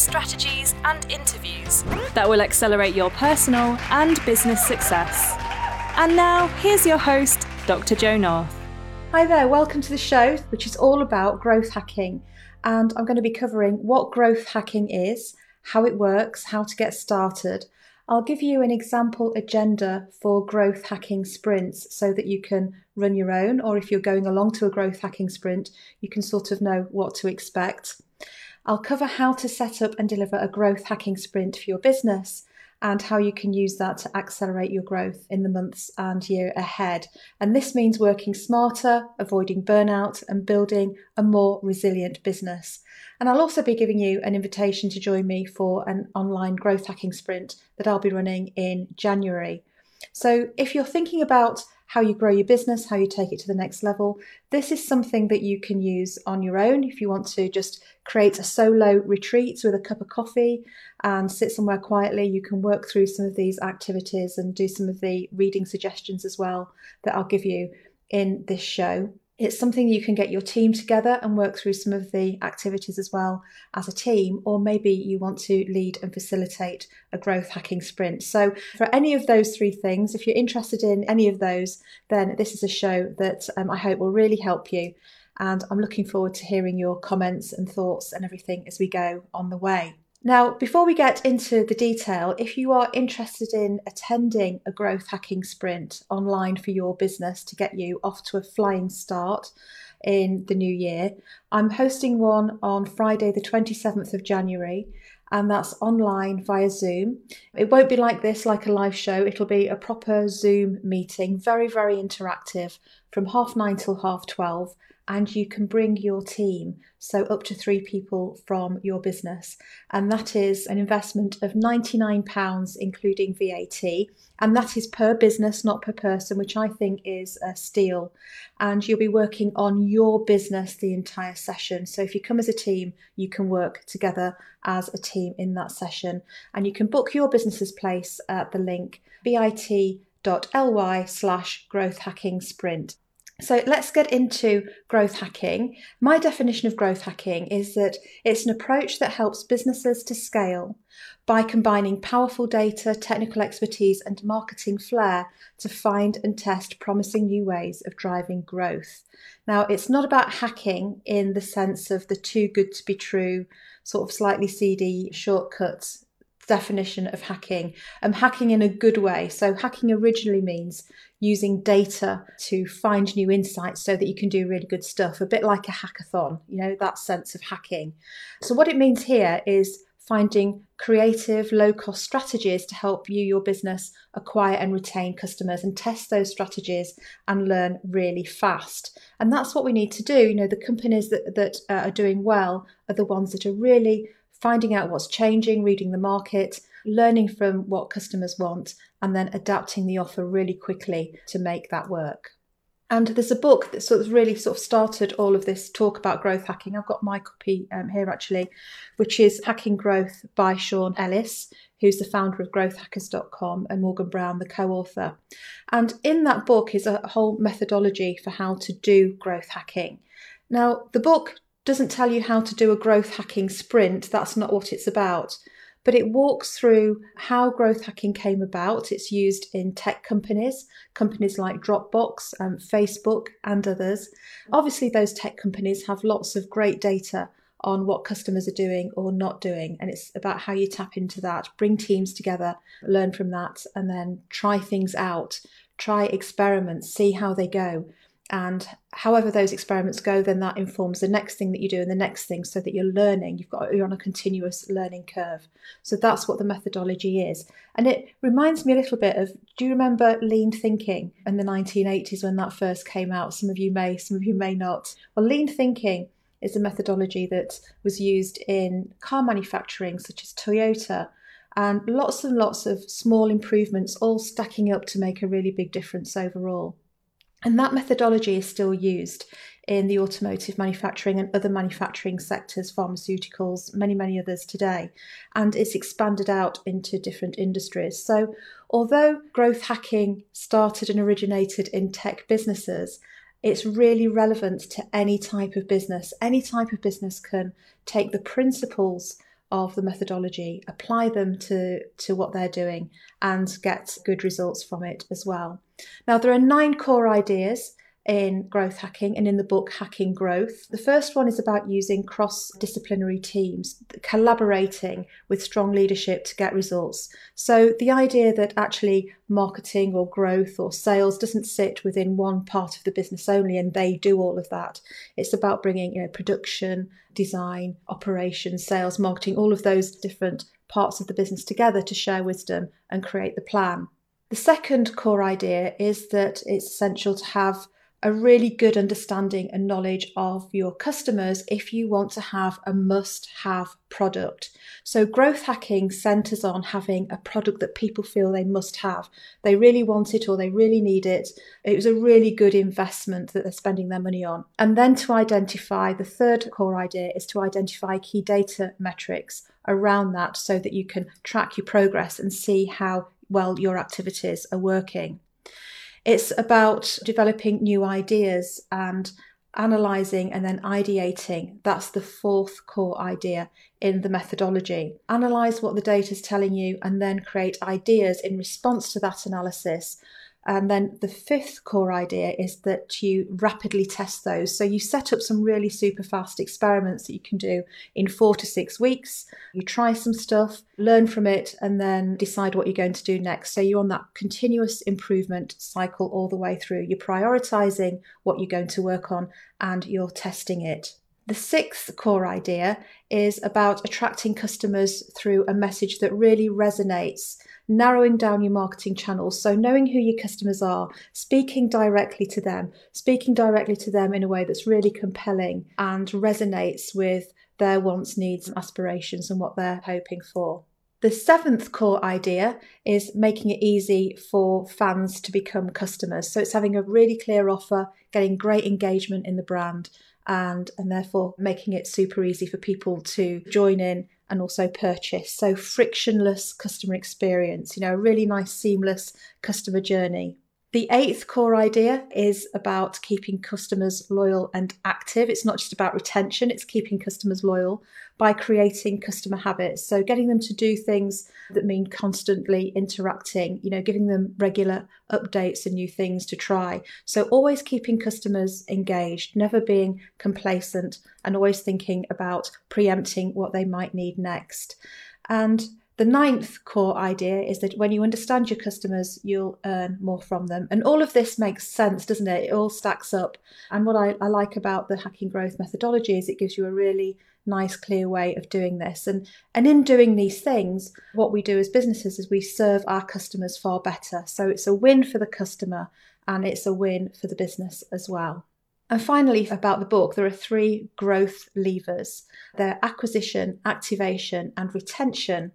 strategies, and interviews that will accelerate your personal and business success. And now, here's your host, Dr. Jo North. Hi there, welcome to the show, which is all about growth hacking. And I'm going to be covering what growth hacking is, how it works, how to get started. I'll give you an example agenda for growth hacking sprints so that you can run your own, or if you're going along to a growth hacking sprint, you can sort of know what to expect. I'll cover how to set up and deliver a growth hacking sprint for your business and how you can use that to accelerate your growth in the months and year ahead. And this means working smarter, avoiding burnout, and building a more resilient business. And I'll also be giving you an invitation to join me for an online growth hacking sprint that I'll be running in January. So if you're thinking about how you grow your business, how you take it to the next level. This is something that you can use on your own if you want to just create a solo retreat with a cup of coffee and sit somewhere quietly. You can work through some of these activities and do some of the reading suggestions as well that I'll give you in this show. It's something you can get your team together and work through some of the activities as well as a team, or maybe you want to lead and facilitate a growth hacking sprint. So, for any of those three things, if you're interested in any of those, then this is a show that um, I hope will really help you. And I'm looking forward to hearing your comments and thoughts and everything as we go on the way. Now, before we get into the detail, if you are interested in attending a growth hacking sprint online for your business to get you off to a flying start in the new year, I'm hosting one on Friday, the 27th of January, and that's online via Zoom. It won't be like this, like a live show, it'll be a proper Zoom meeting, very, very interactive from half nine till half 12 and you can bring your team, so up to three people from your business. And that is an investment of £99, including VAT. And that is per business, not per person, which I think is a steal. And you'll be working on your business the entire session. So if you come as a team, you can work together as a team in that session. And you can book your business's place at the link bit.ly slash growth hacking sprint. So let's get into growth hacking. My definition of growth hacking is that it's an approach that helps businesses to scale by combining powerful data, technical expertise, and marketing flair to find and test promising new ways of driving growth. Now, it's not about hacking in the sense of the too good to be true, sort of slightly seedy shortcuts definition of hacking. Um, hacking in a good way. So, hacking originally means using data to find new insights so that you can do really good stuff, a bit like a hackathon, you know, that sense of hacking. So, what it means here is finding creative, low cost strategies to help you, your business, acquire and retain customers and test those strategies and learn really fast. And that's what we need to do. You know, the companies that, that uh, are doing well are the ones that are really finding out what's changing, reading the market, learning from what customers want, and then adapting the offer really quickly to make that work. And there's a book that sort of really sort of started all of this talk about growth hacking. I've got my copy um, here actually, which is Hacking Growth by Sean Ellis, who's the founder of growthhackers.com, and Morgan Brown, the co author. And in that book is a whole methodology for how to do growth hacking. Now, the book doesn't tell you how to do a growth hacking sprint. That's not what it's about. But it walks through how growth hacking came about. It's used in tech companies, companies like Dropbox, um, Facebook, and others. Obviously, those tech companies have lots of great data on what customers are doing or not doing. And it's about how you tap into that, bring teams together, learn from that, and then try things out, try experiments, see how they go and however those experiments go then that informs the next thing that you do and the next thing so that you're learning. You've got you're on a continuous learning curve. So that's what the methodology is. And it reminds me a little bit of do you remember lean thinking in the 1980s when that first came out? Some of you may some of you may not. Well lean thinking is a methodology that was used in car manufacturing such as Toyota. And lots and lots of small improvements all stacking up to make a really big difference overall. And that methodology is still used in the automotive manufacturing and other manufacturing sectors, pharmaceuticals, many, many others today. And it's expanded out into different industries. So, although growth hacking started and originated in tech businesses, it's really relevant to any type of business. Any type of business can take the principles of the methodology, apply them to, to what they're doing, and get good results from it as well. Now, there are nine core ideas in growth hacking and in the book Hacking Growth. The first one is about using cross disciplinary teams, collaborating with strong leadership to get results. So, the idea that actually marketing or growth or sales doesn't sit within one part of the business only and they do all of that. It's about bringing you know, production, design, operations, sales, marketing, all of those different parts of the business together to share wisdom and create the plan. The second core idea is that it's essential to have a really good understanding and knowledge of your customers if you want to have a must have product. So, growth hacking centers on having a product that people feel they must have. They really want it or they really need it. It was a really good investment that they're spending their money on. And then to identify the third core idea is to identify key data metrics around that so that you can track your progress and see how well your activities are working. It's about developing new ideas and analysing and then ideating. That's the fourth core idea in the methodology. Analyse what the data is telling you and then create ideas in response to that analysis and then the fifth core idea is that you rapidly test those. So you set up some really super fast experiments that you can do in four to six weeks. You try some stuff, learn from it, and then decide what you're going to do next. So you're on that continuous improvement cycle all the way through. You're prioritizing what you're going to work on and you're testing it. The sixth core idea is about attracting customers through a message that really resonates narrowing down your marketing channels. So, knowing who your customers are, speaking directly to them, speaking directly to them in a way that's really compelling and resonates with their wants, needs, and aspirations and what they're hoping for. The seventh core idea is making it easy for fans to become customers. So it's having a really clear offer, getting great engagement in the brand, and, and therefore making it super easy for people to join in and also purchase. So frictionless customer experience, you know, a really nice seamless customer journey. The eighth core idea is about keeping customers loyal and active. It's not just about retention, it's keeping customers loyal by creating customer habits. So, getting them to do things that mean constantly interacting, you know, giving them regular updates and new things to try. So, always keeping customers engaged, never being complacent, and always thinking about preempting what they might need next. And the ninth core idea is that when you understand your customers, you'll earn more from them. And all of this makes sense, doesn't it? It all stacks up. And what I, I like about the hacking growth methodology is it gives you a really nice, clear way of doing this. And, and in doing these things, what we do as businesses is we serve our customers far better. So it's a win for the customer and it's a win for the business as well. And finally, about the book, there are three growth levers they're acquisition, activation, and retention.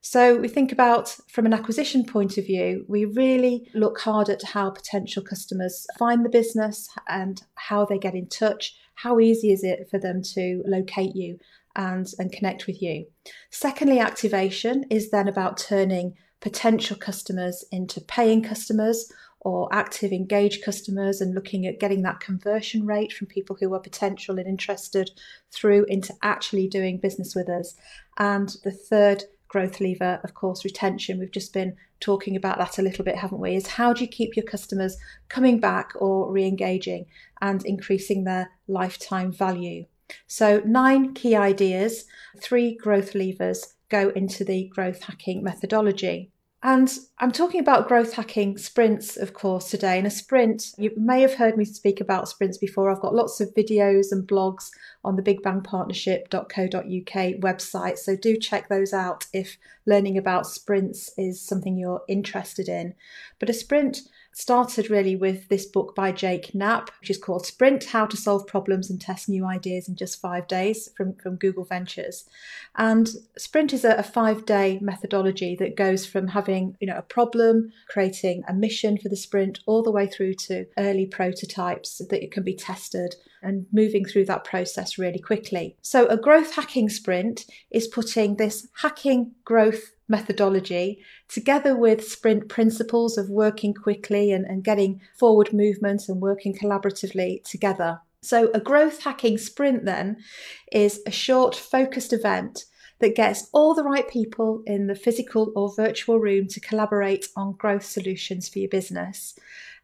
So we think about from an acquisition point of view, we really look hard at how potential customers find the business and how they get in touch. How easy is it for them to locate you and, and connect with you? Secondly, activation is then about turning potential customers into paying customers or active engaged customers and looking at getting that conversion rate from people who are potential and interested through into actually doing business with us. And the third growth lever, of course, retention. We've just been talking about that a little bit, haven't we? Is how do you keep your customers coming back or re engaging and increasing their lifetime value? So, nine key ideas, three growth levers go into the growth hacking methodology. And I'm talking about growth hacking sprints, of course, today. In a sprint, you may have heard me speak about sprints before. I've got lots of videos and blogs on the bigbangpartnership.co.uk website. So do check those out if learning about sprints is something you're interested in. But a sprint started really with this book by Jake Knapp, which is called Sprint How to Solve Problems and Test New Ideas in Just Five Days from, from Google Ventures. And Sprint is a, a five day methodology that goes from having you know, a problem, creating a mission for the sprint, all the way through to early prototypes that it can be tested and moving through that process really quickly. So, a growth hacking sprint is putting this hacking growth methodology together with sprint principles of working quickly and, and getting forward movement and working collaboratively together. So, a growth hacking sprint then is a short, focused event that gets all the right people in the physical or virtual room to collaborate on growth solutions for your business.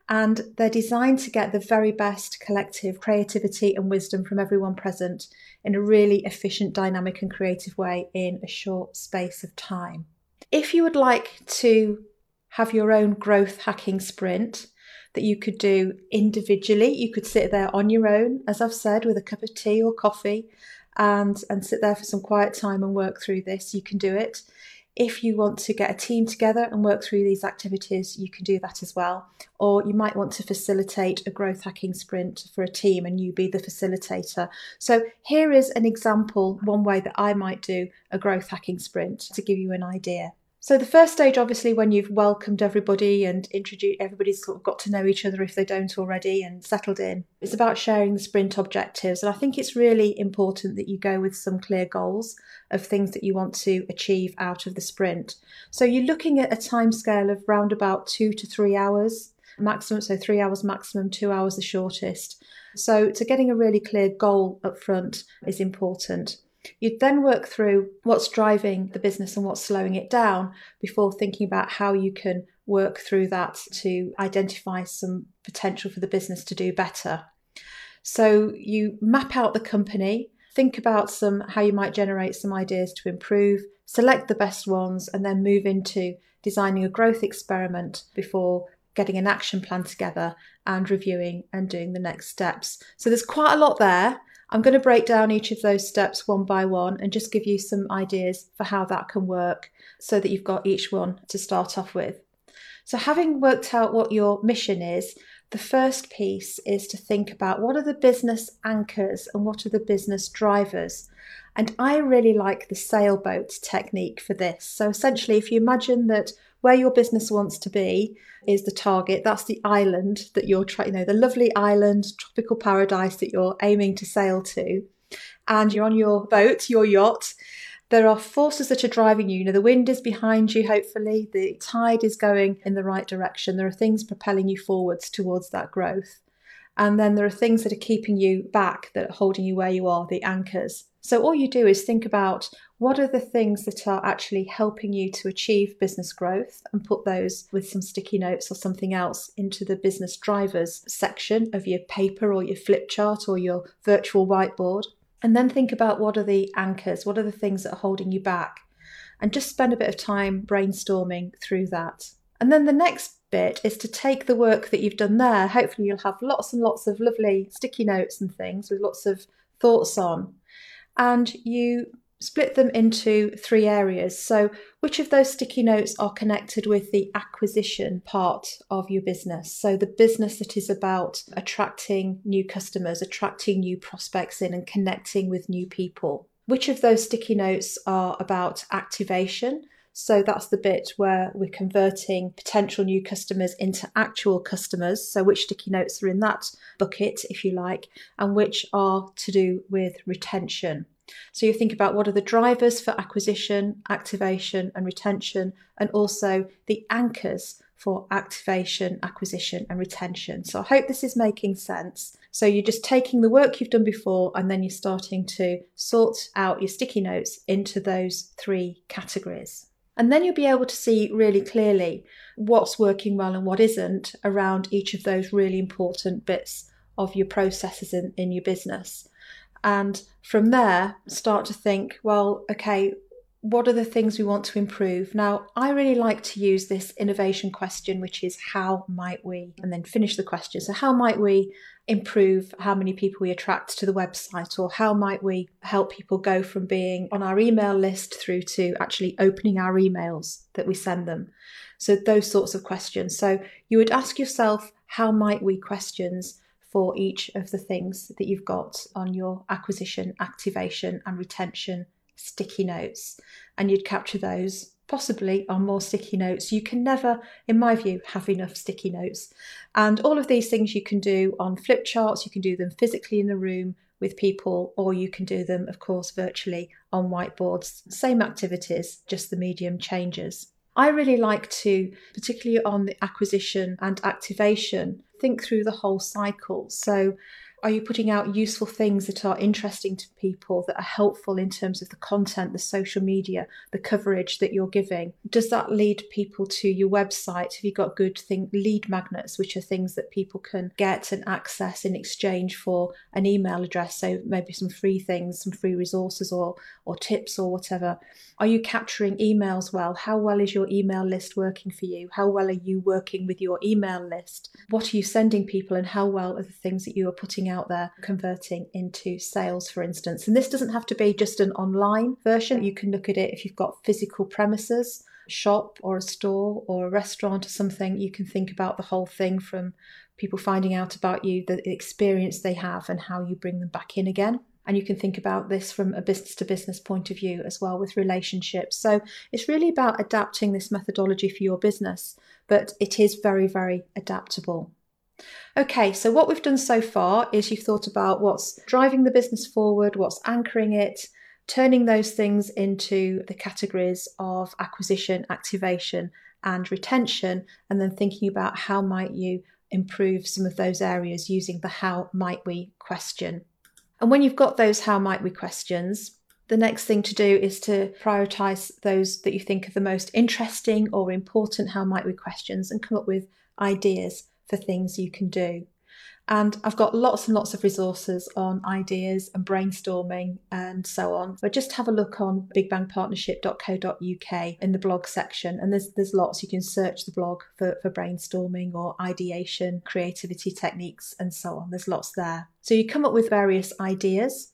And they're designed to get the very best collective creativity and wisdom from everyone present in a really efficient, dynamic, and creative way in a short space of time. If you would like to have your own growth hacking sprint that you could do individually, you could sit there on your own, as I've said, with a cup of tea or coffee and, and sit there for some quiet time and work through this. You can do it. If you want to get a team together and work through these activities, you can do that as well. Or you might want to facilitate a growth hacking sprint for a team and you be the facilitator. So, here is an example, one way that I might do a growth hacking sprint to give you an idea. So the first stage, obviously, when you've welcomed everybody and introduced everybody's sort of got to know each other if they don't already and settled in, it's about sharing the sprint objectives. And I think it's really important that you go with some clear goals of things that you want to achieve out of the sprint. So you're looking at a time scale of round about two to three hours maximum, so three hours maximum, two hours the shortest. So to getting a really clear goal up front is important. You'd then work through what's driving the business and what's slowing it down before thinking about how you can work through that to identify some potential for the business to do better. So you map out the company, think about some how you might generate some ideas to improve, select the best ones and then move into designing a growth experiment before getting an action plan together and reviewing and doing the next steps. So there's quite a lot there. I'm going to break down each of those steps one by one and just give you some ideas for how that can work so that you've got each one to start off with. So, having worked out what your mission is, the first piece is to think about what are the business anchors and what are the business drivers. And I really like the sailboat technique for this. So, essentially, if you imagine that where your business wants to be is the target. That's the island that you're trying, you know, the lovely island, tropical paradise that you're aiming to sail to. And you're on your boat, your yacht. There are forces that are driving you. You know, the wind is behind you, hopefully. The tide is going in the right direction. There are things propelling you forwards towards that growth. And then there are things that are keeping you back, that are holding you where you are, the anchors. So all you do is think about what are the things that are actually helping you to achieve business growth and put those with some sticky notes or something else into the business drivers section of your paper or your flip chart or your virtual whiteboard. And then think about what are the anchors, what are the things that are holding you back, and just spend a bit of time brainstorming through that. And then the next bit is to take the work that you've done there. Hopefully, you'll have lots and lots of lovely sticky notes and things with lots of thoughts on. And you split them into three areas. So, which of those sticky notes are connected with the acquisition part of your business? So, the business that is about attracting new customers, attracting new prospects in, and connecting with new people. Which of those sticky notes are about activation? So that's the bit where we're converting potential new customers into actual customers. So, which sticky notes are in that bucket, if you like, and which are to do with retention. So you think about what are the drivers for acquisition, activation, and retention, and also the anchors for activation, acquisition, and retention. So I hope this is making sense. So you're just taking the work you've done before and then you're starting to sort out your sticky notes into those three categories. And then you'll be able to see really clearly what's working well and what isn't around each of those really important bits of your processes in, in your business. And from there, start to think, well, okay, what are the things we want to improve? Now, I really like to use this innovation question, which is how might we, and then finish the question. So, how might we improve how many people we attract to the website, or how might we help people go from being on our email list through to actually opening our emails that we send them? So, those sorts of questions. So, you would ask yourself, how might we questions for each of the things that you've got on your acquisition, activation, and retention sticky notes. And you'd capture those possibly on more sticky notes. You can never, in my view, have enough sticky notes. And all of these things you can do on flip charts, you can do them physically in the room with people, or you can do them, of course, virtually on whiteboards. Same activities, just the medium changes. I really like to, particularly on the acquisition and activation, think through the whole cycle. So are you putting out useful things that are interesting to people, that are helpful in terms of the content, the social media, the coverage that you're giving? Does that lead people to your website? Have you got good thing lead magnets, which are things that people can get and access in exchange for an email address? So maybe some free things, some free resources or or tips or whatever. Are you capturing emails well? How well is your email list working for you? How well are you working with your email list? What are you sending people and how well are the things that you are putting out there converting into sales, for instance? And this doesn't have to be just an online version. You can look at it if you've got physical premises, shop or a store or a restaurant or something. You can think about the whole thing from people finding out about you, the experience they have, and how you bring them back in again. And you can think about this from a business to business point of view as well with relationships. So it's really about adapting this methodology for your business, but it is very, very adaptable. Okay, so what we've done so far is you've thought about what's driving the business forward, what's anchoring it, turning those things into the categories of acquisition, activation, and retention, and then thinking about how might you improve some of those areas using the how might we question. And when you've got those how might we questions, the next thing to do is to prioritize those that you think are the most interesting or important how might we questions and come up with ideas for things you can do. And I've got lots and lots of resources on ideas and brainstorming and so on. But just have a look on bigbangpartnership.co.uk in the blog section. And there's there's lots. You can search the blog for, for brainstorming or ideation, creativity techniques, and so on. There's lots there. So you come up with various ideas.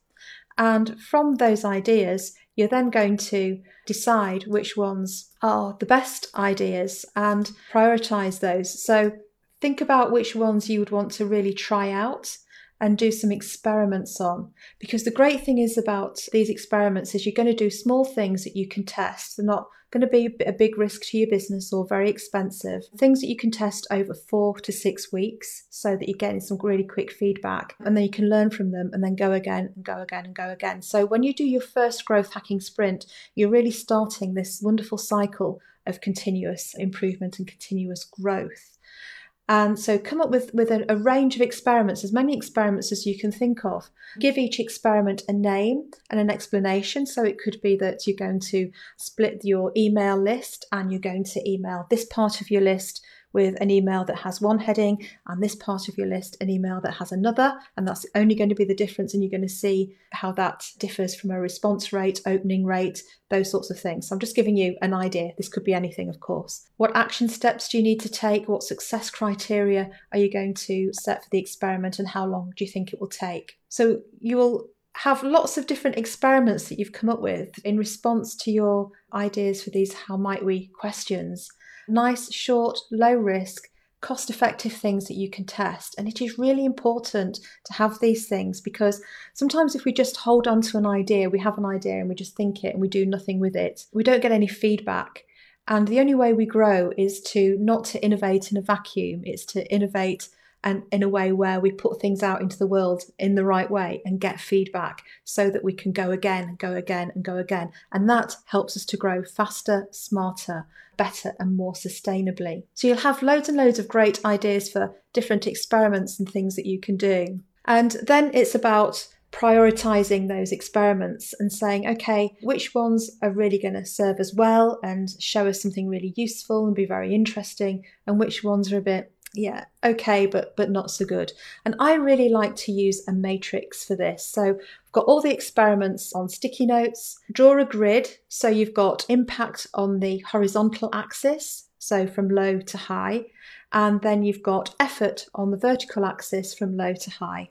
And from those ideas, you're then going to decide which ones are the best ideas and prioritize those. So think about which ones you would want to really try out and do some experiments on. Because the great thing is about these experiments is you're going to do small things that you can test. They're not going to be a big risk to your business or very expensive. Things that you can test over four to six weeks so that you're getting some really quick feedback and then you can learn from them and then go again and go again and go again. So when you do your first growth hacking sprint, you're really starting this wonderful cycle of continuous improvement and continuous growth. And so come up with, with a, a, range of experiments, as many experiments as you can think of. Give each experiment a name and an explanation. So it could be that you're going to split your email list and you're going to email this part of your list with an email that has one heading and this part of your list an email that has another. And that's only going to be the difference. And you're going to see how that differs from a response rate, opening rate, those sorts of things. So I'm just giving you an idea. This could be anything, of course. What action steps do you need to take? What success criteria are you going to set for the experiment? And how long do you think it will take? So you will have lots of different experiments that you've come up with in response to your ideas for these how might we questions nice, short, low risk, cost effective things that you can test. And it is really important to have these things because sometimes if we just hold on to an idea, we have an idea and we just think it and we do nothing with it, we don't get any feedback. And the only way we grow is to not to innovate in a vacuum, it's to innovate and in a way where we put things out into the world in the right way and get feedback so that we can go again and go again and go again. And that helps us to grow faster, smarter, better, and more sustainably. So you'll have loads and loads of great ideas for different experiments and things that you can do. And then it's about prioritizing those experiments and saying, okay, which ones are really going to serve us well and show us something really useful and be very interesting, and which ones are a bit yeah okay but but not so good. And i really like to use a matrix for this. So i've got all the experiments on sticky notes. Draw a grid. So you've got impact on the horizontal axis so from low to high. And then you've got effort on the vertical axis from low to high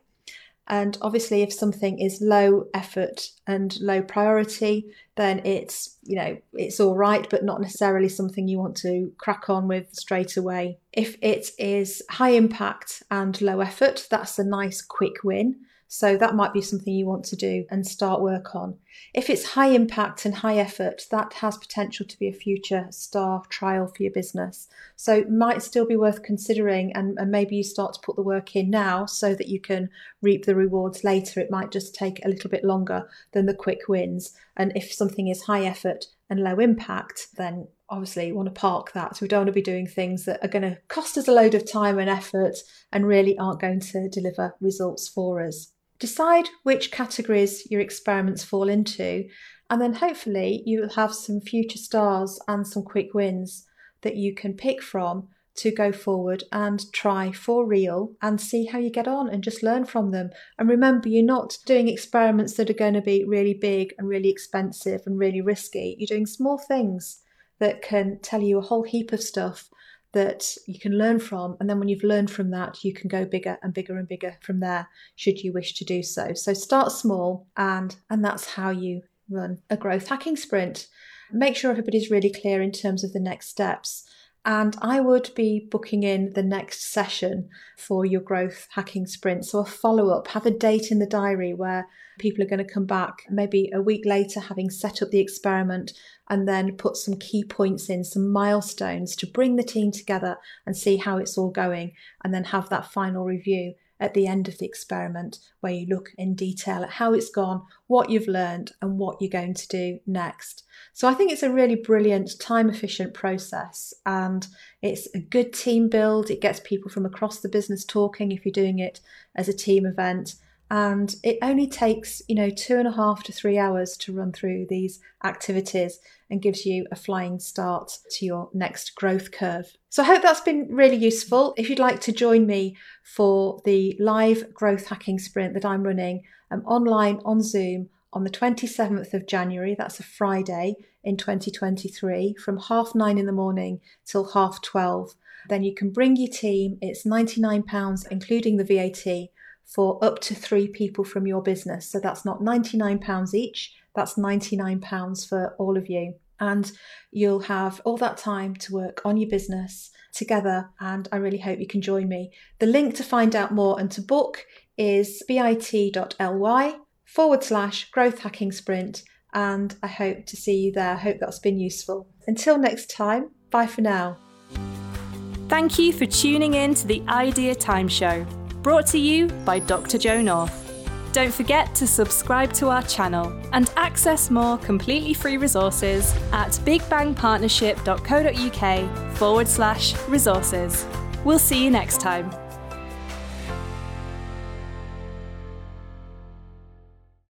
And obviously, if something is low effort and low priority, then it's, you know, it's all right, but not necessarily something you want to crack on with straight away. If it is high impact and low effort, that's a nice quick win. So that might be something you want to do and start work on. If it's high impact and high effort, that has potential to be a future star trial for your business. So it might still be worth considering and, and maybe you start to put the work in now so that you can reap the rewards later. It might just take a little bit longer than the quick wins. And if something is high effort and low impact, then obviously you want to park that. So we don't want to be doing things that are going to cost us a load of time and effort and really aren't going to deliver results for us. Decide which categories your experiments fall into, and then hopefully you'll have some future stars and some quick wins that you can pick from to go forward and try for real and see how you get on and just learn from them. And remember, you're not doing experiments that are going to be really big and really expensive and really risky. You're doing small things that can tell you a whole heap of stuff that you can learn from. And then when you've learned from that, you can go bigger and bigger and bigger from there, should you wish to do so. So start small and and that's how you run a growth hacking sprint. Make sure everybody's really clear in terms of the next steps. And I would be booking in the next session for your growth hacking sprint. So a follow up, have a date in the diary where people are going to come back maybe a week later, having set up the experiment, and then put some key points in, some milestones to bring the team together and see how it's all going, and then have that final review at the end of the experiment where you look in detail at how it's gone, what you've learned, and what you're going to do next. So I think it's a really brilliant, time efficient process and it's a good team build. It gets people from across the business talking if you're doing it as a team event and it only takes you know two and a half to three hours to run through these activities and gives you a flying start to your next growth curve. So i hope that's been really useful. If you'd like to join me for the live growth hacking sprint that i'm running um, online on zoom on the 27th of january that's a friday in 2023 from half nine in the morning till half 12 then you can bring your team. It's 99 pounds including the vat for up to three people from your business. So that's not £99 each, that's £99 for all of you. And you'll have all that time to work on your business together. And I really hope you can join me. The link to find out more and to book is bit.ly forward slash growth hacking sprint. And I hope to see you there. I hope that's been useful. Until next time, bye for now. Thank you for tuning in to the Idea Time Show brought to you by Dr. Jo North. Don't forget to subscribe to our channel and access more completely free resources at bigbangpartnership.co.uk forward slash resources. We'll see you next time.